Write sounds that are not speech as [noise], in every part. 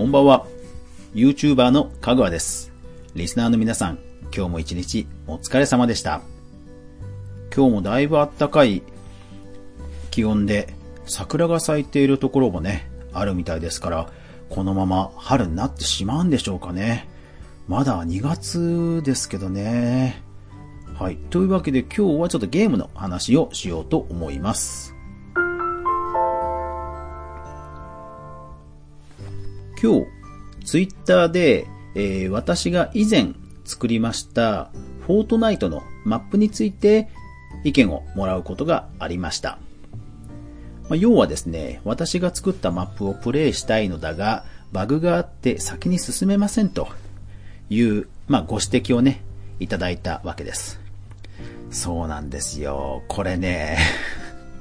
こんばんは。YouTuber のかぐわです。リスナーの皆さん、今日も一日お疲れ様でした。今日もだいぶ暖かい気温で、桜が咲いているところもね、あるみたいですから、このまま春になってしまうんでしょうかね。まだ2月ですけどね。はい。というわけで今日はちょっとゲームの話をしようと思います。今日、ツイッターで、えー私が以前作りました、フォートナイトのマップについて意見をもらうことがありました。まあ要はですね、私が作ったマップをプレイしたいのだが、バグがあって先に進めませんという、まあ、ご指摘をね、いただいたわけです。そうなんですよ。これね、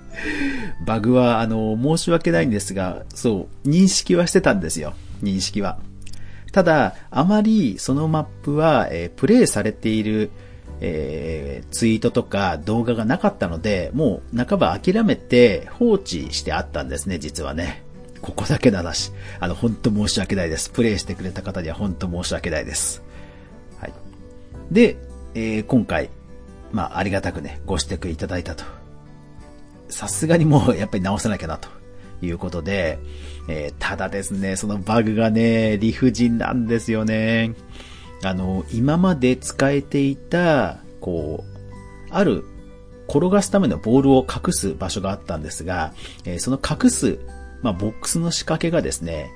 [laughs] バグは、あの、申し訳ないんですが、そう、認識はしてたんですよ。認識は。ただ、あまりそのマップは、えープレイされている、えーツイートとか動画がなかったので、もう半ば諦めて放置してあったんですね、実はね。ここだけの話。あの、本当申し訳ないです。プレイしてくれた方には本当申し訳ないです。はい。で、えー今回、まあ、ありがたくね、ご指摘いただいたと。さすがにもうやっぱり直さなきゃなということで、えーただですね、そのバグがね、理不尽なんですよね。あの、今まで使えていた、こう、ある転がすためのボールを隠す場所があったんですが、えーその隠す、まあ、ボックスの仕掛けがですね、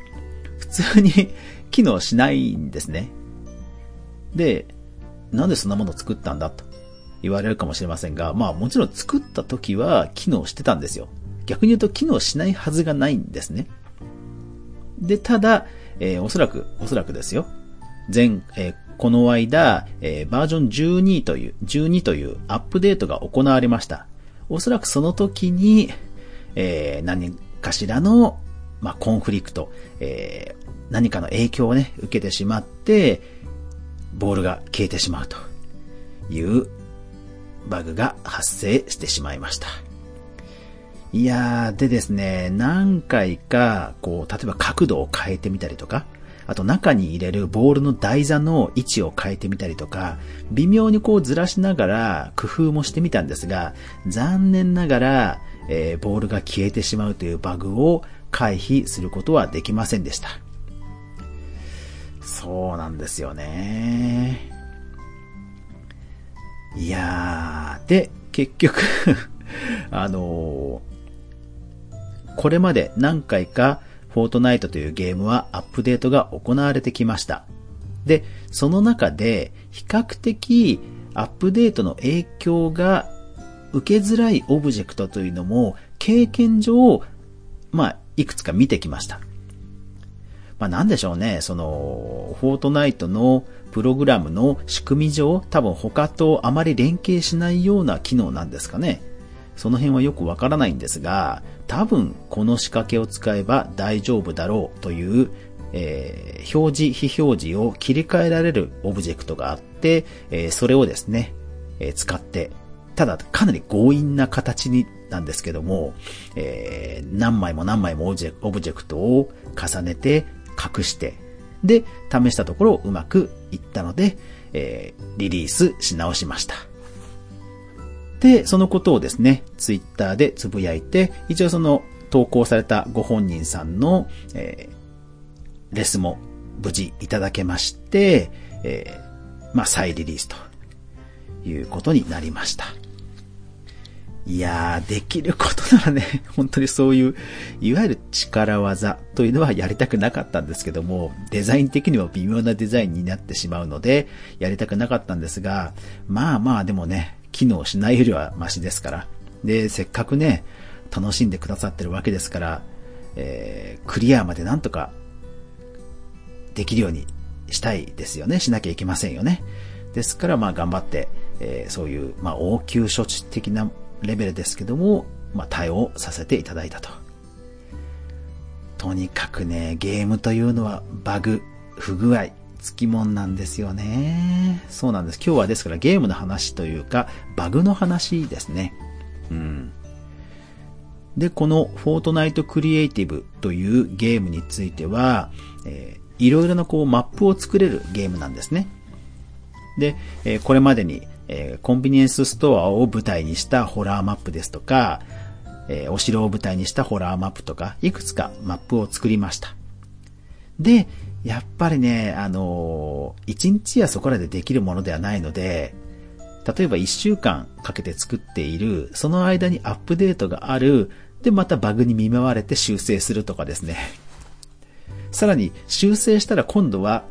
普通に [laughs] 機能しないんですね。で、なんでそんなものを作ったんだと言われるかもしれませんが、まあもちろん作った時は機能してたんですよ。逆に言うと機能しないはずがないんですね。で、ただ、えーおそらく、おそらくですよ。前、えーこの間、えーバージョン12という、12というアップデートが行われました。おそらくその時に、えー何かしらの、まあ、コンフリクト、えー何かの影響をね、受けてしまって、ボールが消えてしまうというバグが発生してしまいました。いやー、でですね、何回か、こう、例えば角度を変えてみたりとか、あと中に入れるボールの台座の位置を変えてみたりとか、微妙にこうずらしながら工夫もしてみたんですが、残念ながら、えーボールが消えてしまうというバグを回避することはできませんでした。そうなんですよね。いやー、で、結局、[laughs] あのーこれまで何回か、フォートナイトというゲームはアップデートが行われてきました。で、その中で、比較的、アップデートの影響が受けづらいオブジェクトというのも、経験上、まあ、いくつか見てきました。まあなんでしょうね、その、フォートナイトのプログラムの仕組み上、多分他とあまり連携しないような機能なんですかね。その辺はよくわからないんですが、多分この仕掛けを使えば大丈夫だろうという、えー表示、非表示を切り替えられるオブジェクトがあって、えーそれをですね、えー使って、ただかなり強引な形になんですけども、えー何枚も何枚もオブジェクトを重ねて隠して、で、試したところうまくいったので、えーリリースし直しました。で、そのことをですね、ツイッターでつぶやいて、一応その投稿されたご本人さんの、えーレスも無事いただけまして、えーまあ、再リリースということになりました。いやー、できることならね、[laughs] 本当にそういう、いわゆる力技というのはやりたくなかったんですけども、デザイン的には微妙なデザインになってしまうので、やりたくなかったんですが、まあまあでもね、機能しないよりはマシですから。で、せっかくね、楽しんでくださってるわけですから、えー、クリアまでなんとかできるようにしたいですよね。しなきゃいけませんよね。ですから、まあ頑張って、えーそういう、まあ応急処置的なレベルですけども、まあ対応させていただいたと。とにかくね、ゲームというのはバグ、不具合、つきもんなんですよね。そうなんです。今日はですからゲームの話というか、バグの話ですね。うん。で、このフォートナイトクリエイティブというゲームについては、えー、いろいろなこうマップを作れるゲームなんですね。で、えー、これまでに、えー、コンビニエンスストアを舞台にしたホラーマップですとか、えー、お城を舞台にしたホラーマップとか、いくつかマップを作りました。で、やっぱりね、あのー、1日やそこらでできるものではないので、例えば1週間かけて作っている、その間にアップデートがある、で、またバグに見舞われて修正するとかですね。さらに、修正したら今度は、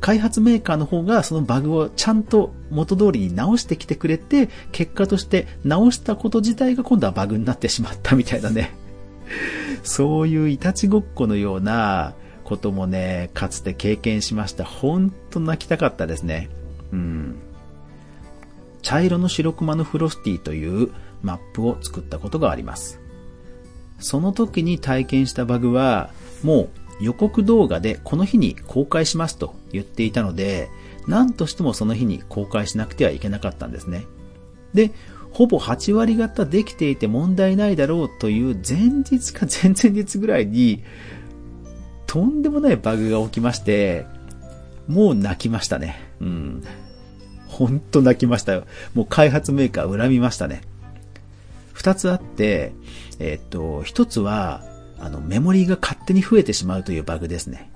開発メーカーの方がそのバグをちゃんと元通りに直してきてくれて、結果として直したこと自体が今度はバグになってしまったみたいなね。そういういたちごっこのようなこともね、かつて経験しました。ほんと泣きたかったですね。うん。茶色の白熊のフロスティというマップを作ったことがあります。その時に体験したバグは、もう予告動画でこの日に公開しますと言っていたので、何としてもその日に公開しなくてはいけなかったんですね。で、ほぼ8割方できていて問題ないだろうという前日か前々日ぐらいに、とんでもないバグが起きまして、もう泣きましたね。うん。ほんと泣きましたよ。もう開発メーカー恨みましたね。二つあって、えー、っと、一つは、あの、メモリーが勝手に増えてしまうというバグですね。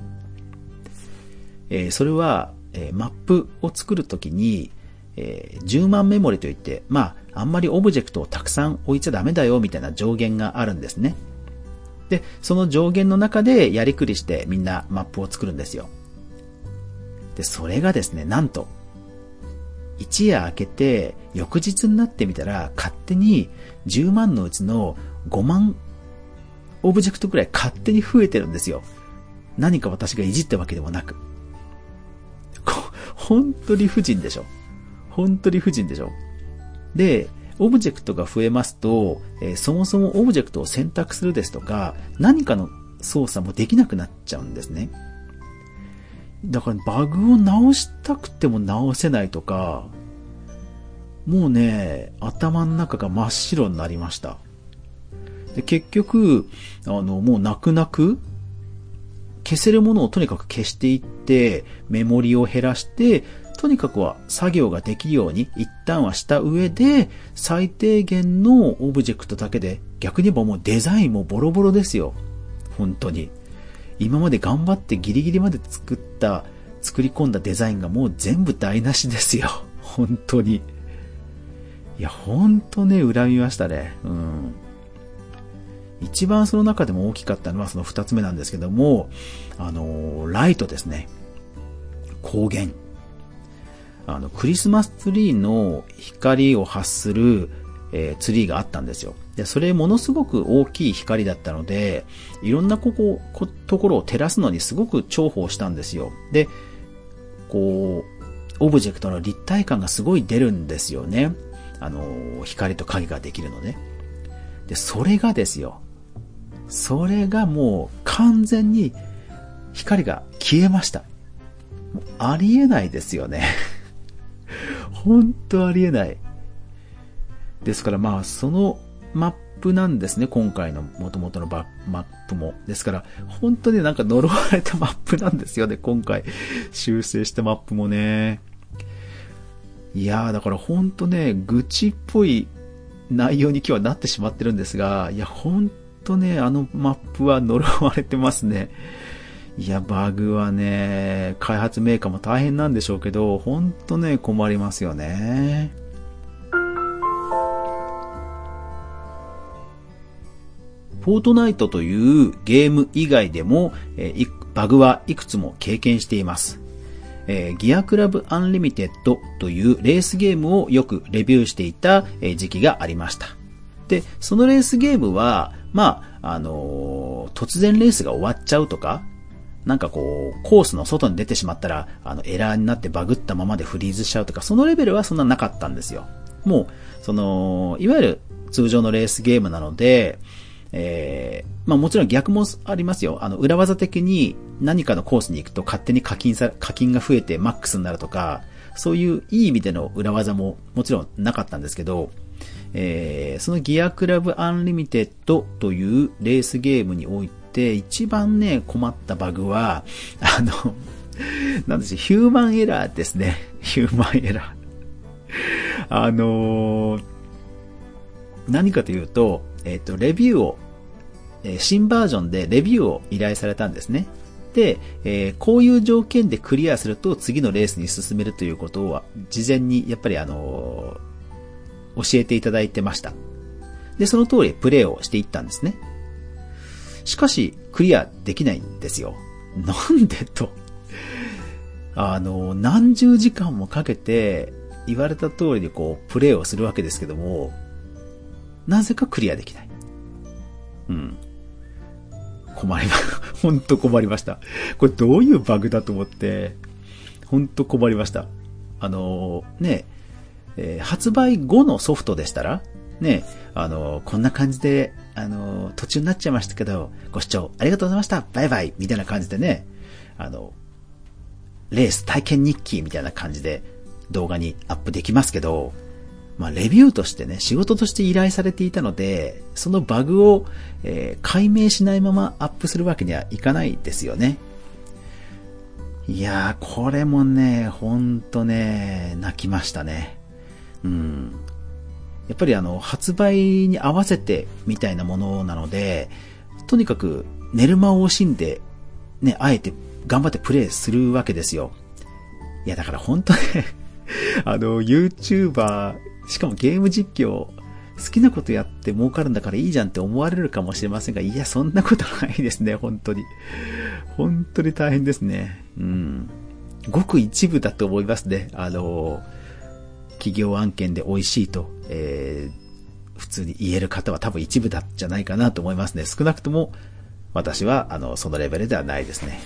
えー、それは、えー、マップを作るときに、えー、10万メモリといって、まあ、あんまりオブジェクトをたくさん置いちゃダメだよ、みたいな上限があるんですね。で、その上限の中でやりくりしてみんなマップを作るんですよ。で、それがですね、なんと、一夜明けて、翌日になってみたら、勝手に10万のうちの5万オブジェクトくらい勝手に増えてるんですよ。何か私がいじったわけでもなく。こ本当理不尽でしょ。本当理不尽でしょ。で、オブジェクトが増えますと、えー、そもそもオブジェクトを選択するですとか、何かの操作もできなくなっちゃうんですね。だからバグを直したくても直せないとか、もうね、頭の中が真っ白になりました。で結局、あの、もう泣く泣く、消せるものをとにかく消していって、メモリを減らして、とにかくは作業ができるように一旦はした上で、最低限のオブジェクトだけで、逆に言えばもうデザインもボロボロですよ。本当に。今まで頑張ってギリギリまで作った、作り込んだデザインがもう全部台無しですよ。[laughs] 本当に。いや、本当ね、恨みましたね。うん。一番その中でも大きかったのはその二つ目なんですけども、あの、ライトですね。光源。あの、クリスマスツリーの光を発する、えー、ツリーがあったんですよ。で、それものすごく大きい光だったので、いろんなここ、こところを照らすのにすごく重宝したんですよ。で、こう、オブジェクトの立体感がすごい出るんですよね。あの、光と影ができるので。で、それがですよ。それがもう完全に光が消えました。ありえないですよね。本当ありえない。ですからまあ、そのマップなんですね、今回の元々のマップも。ですから、本当になんか呪われたマップなんですよね、今回。修正したマップもね。いやー、だから本当ね、愚痴っぽい内容に今日はなってしまってるんですが、いや、本当ね、あのマップは呪われてますね。いや、バグはね、開発メーカーも大変なんでしょうけど、ほんとね、困りますよね。フォートナイトというゲーム以外でも、えー、バグはいくつも経験しています。えー、ギアクラブアンリミテッドというレースゲームをよくレビューしていた、え時期がありました。で、そのレースゲームは、まあ、あのー、突然レースが終わっちゃうとか、なんかこう、コースの外に出てしまったら、あの、エラーになってバグったままでフリーズしちゃうとか、そのレベルはそんななかったんですよ。もう、その、いわゆる通常のレースゲームなので、えー、まあもちろん逆もありますよ。あの、裏技的に何かのコースに行くと勝手に課金さ、課金が増えてマックスになるとか、そういういい意味での裏技ももちろんなかったんですけど、えー、そのギアクラブアンリミテッドというレースゲームにおいてて、一番ね、困ったバグは、あの、[laughs] なんですヒューマンエラーですね。[laughs] ヒューマンエラー。あの、何かというと、えっ、ー、と、レビューを、えー、新バージョンでレビューを依頼されたんですね。で、えー、こういう条件でクリアすると次のレースに進めるということは、事前にやっぱりあの、教えていただいてました。で、その通りプレイをしていったんですね。しかし、クリアできないんですよ。なんでと。あの、何十時間もかけて、言われた通りにこう、プレイをするわけですけども、なぜかクリアできない。うん。困りま、ほんと困りました。これどういうバグだと思って、ほんと困りました。あの、ね、えー、発売後のソフトでしたら、ね、あの、こんな感じで、あの途中になっちゃいましたけど、ご視聴ありがとうございました。バイバイみたいな感じでね、あの、レース体験日記みたいな感じで動画にアップできますけど、まあ、レビューとしてね、仕事として依頼されていたので、そのバグを、えー、解明しないままアップするわけにはいかないですよね。いやー、これもね、ほんとね、泣きましたね。うん。やっぱりあの、発売に合わせてみたいなものなので、とにかく寝る間を惜しんで、ね、あえて頑張ってプレイするわけですよ。いや、だから本当ね [laughs] あの、YouTuber、しかもゲーム実況、好きなことやって儲かるんだからいいじゃんって思われるかもしれませんが、いや、そんなことないですね、本当に。本当に大変ですね。うん。ごく一部だと思いますね。あの、企業案件で美味しいと、えー、普通に言える方は多分一部だじゃないかなと思いますね。少なくとも私は、あの、そのレベルではないですね。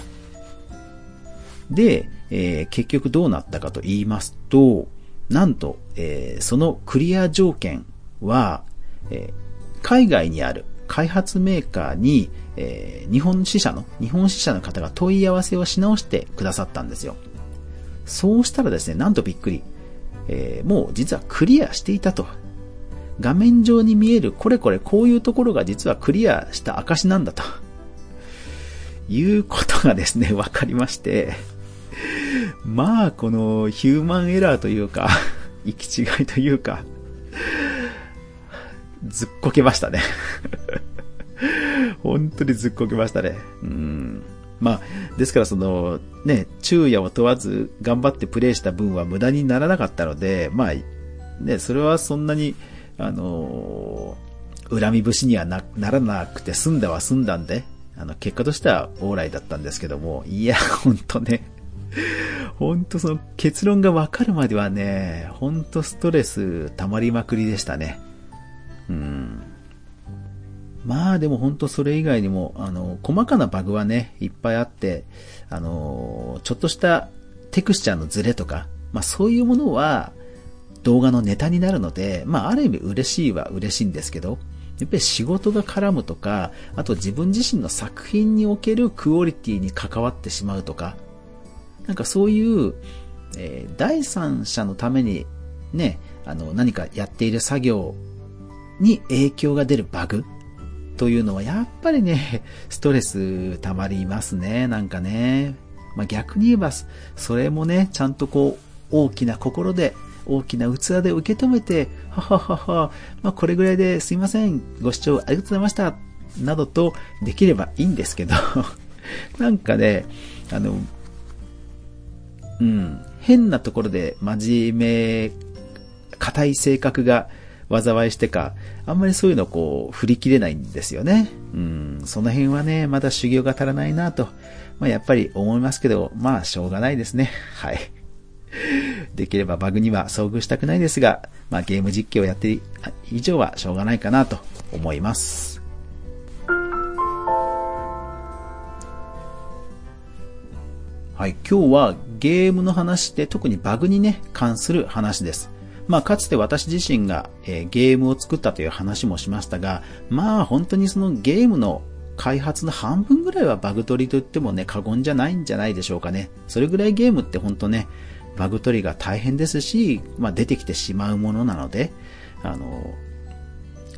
で、えー、結局どうなったかと言いますと、なんと、えー、そのクリア条件は、えー、海外にある開発メーカーに、えー、日本支社の、日本支社の方が問い合わせをし直してくださったんですよ。そうしたらですね、なんとびっくり。えー、もう実はクリアしていたと。画面上に見えるこれこれこういうところが実はクリアした証なんだと。いうことがですね、[laughs] わかりまして、まあ、このヒューマンエラーというか、[laughs] 行き違いというか、ずっこけましたね [laughs] 本当にずっこけましたね。うん。まあ、ですからその、ね、昼夜を問わず頑張ってプレイした分は無駄にならなかったので、まあ、ね、それはそんなに、あのー、恨み節にはならなくて済んだは済んだんで、あの、結果としては往来だったんですけども、いや、ほんとね、ほんとその結論がわかるまではね、ほんとストレス溜まりまくりでしたね。うん。まあでもほんとそれ以外にも、あの、細かなバグはね、いっぱいあって、あの、ちょっとしたテクスチャーのズレとか、まあそういうものは動画のネタになるので、まあある意味嬉しいは嬉しいんですけど、やっぱり仕事が絡むとか、あと自分自身の作品におけるクオリティに関わってしまうとか、なんかそういう、えー、第三者のためにね、あの何かやっている作業に影響が出るバグというのはやっぱりね、[laughs] ストレス溜まりますね、なんかね。まあ、逆に言えば、それもね、ちゃんとこう、大きな心で大きな器で受け止めて、はははは、まあ、これぐらいですいません、ご視聴ありがとうございました、などとできればいいんですけど、[laughs] なんかね、あの、うん、変なところで真面目、硬い性格が災いしてか、あんまりそういうのこう、振り切れないんですよね。うん、その辺はね、まだ修行が足らないなと、まあ、やっぱり思いますけど、まあ、しょうがないですね。はい。[laughs] できればバグには遭遇したくないですが、まあ、ゲーム実況をやって以上はしょうがないかなと思います。はい、今日はゲームの話で特にバグにね、関する話です。まあ、かつて私自身が、えー、ゲームを作ったという話もしましたが、まあ、本当にそのゲームの開発の半分ぐらいはバグ取りと言ってもね、過言じゃないんじゃないでしょうかね。それぐらいゲームって本当ね、バグ取りが大変ですし、まあ、出てきてしまうものなので、あの、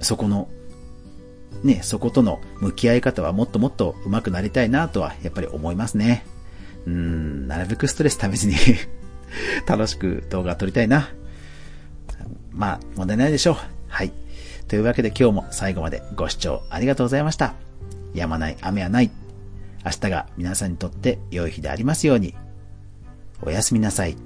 そこの、ね、そことの向き合い方はもっともっと上手くなりたいなとはやっぱり思いますね。うん、なるべくストレスためずに [laughs] 楽しく動画撮りたいな。まあ、問題ないでしょう。はい。というわけで今日も最後までご視聴ありがとうございました。やまない雨はない。明日が皆さんにとって良い日でありますように。おやすみなさい。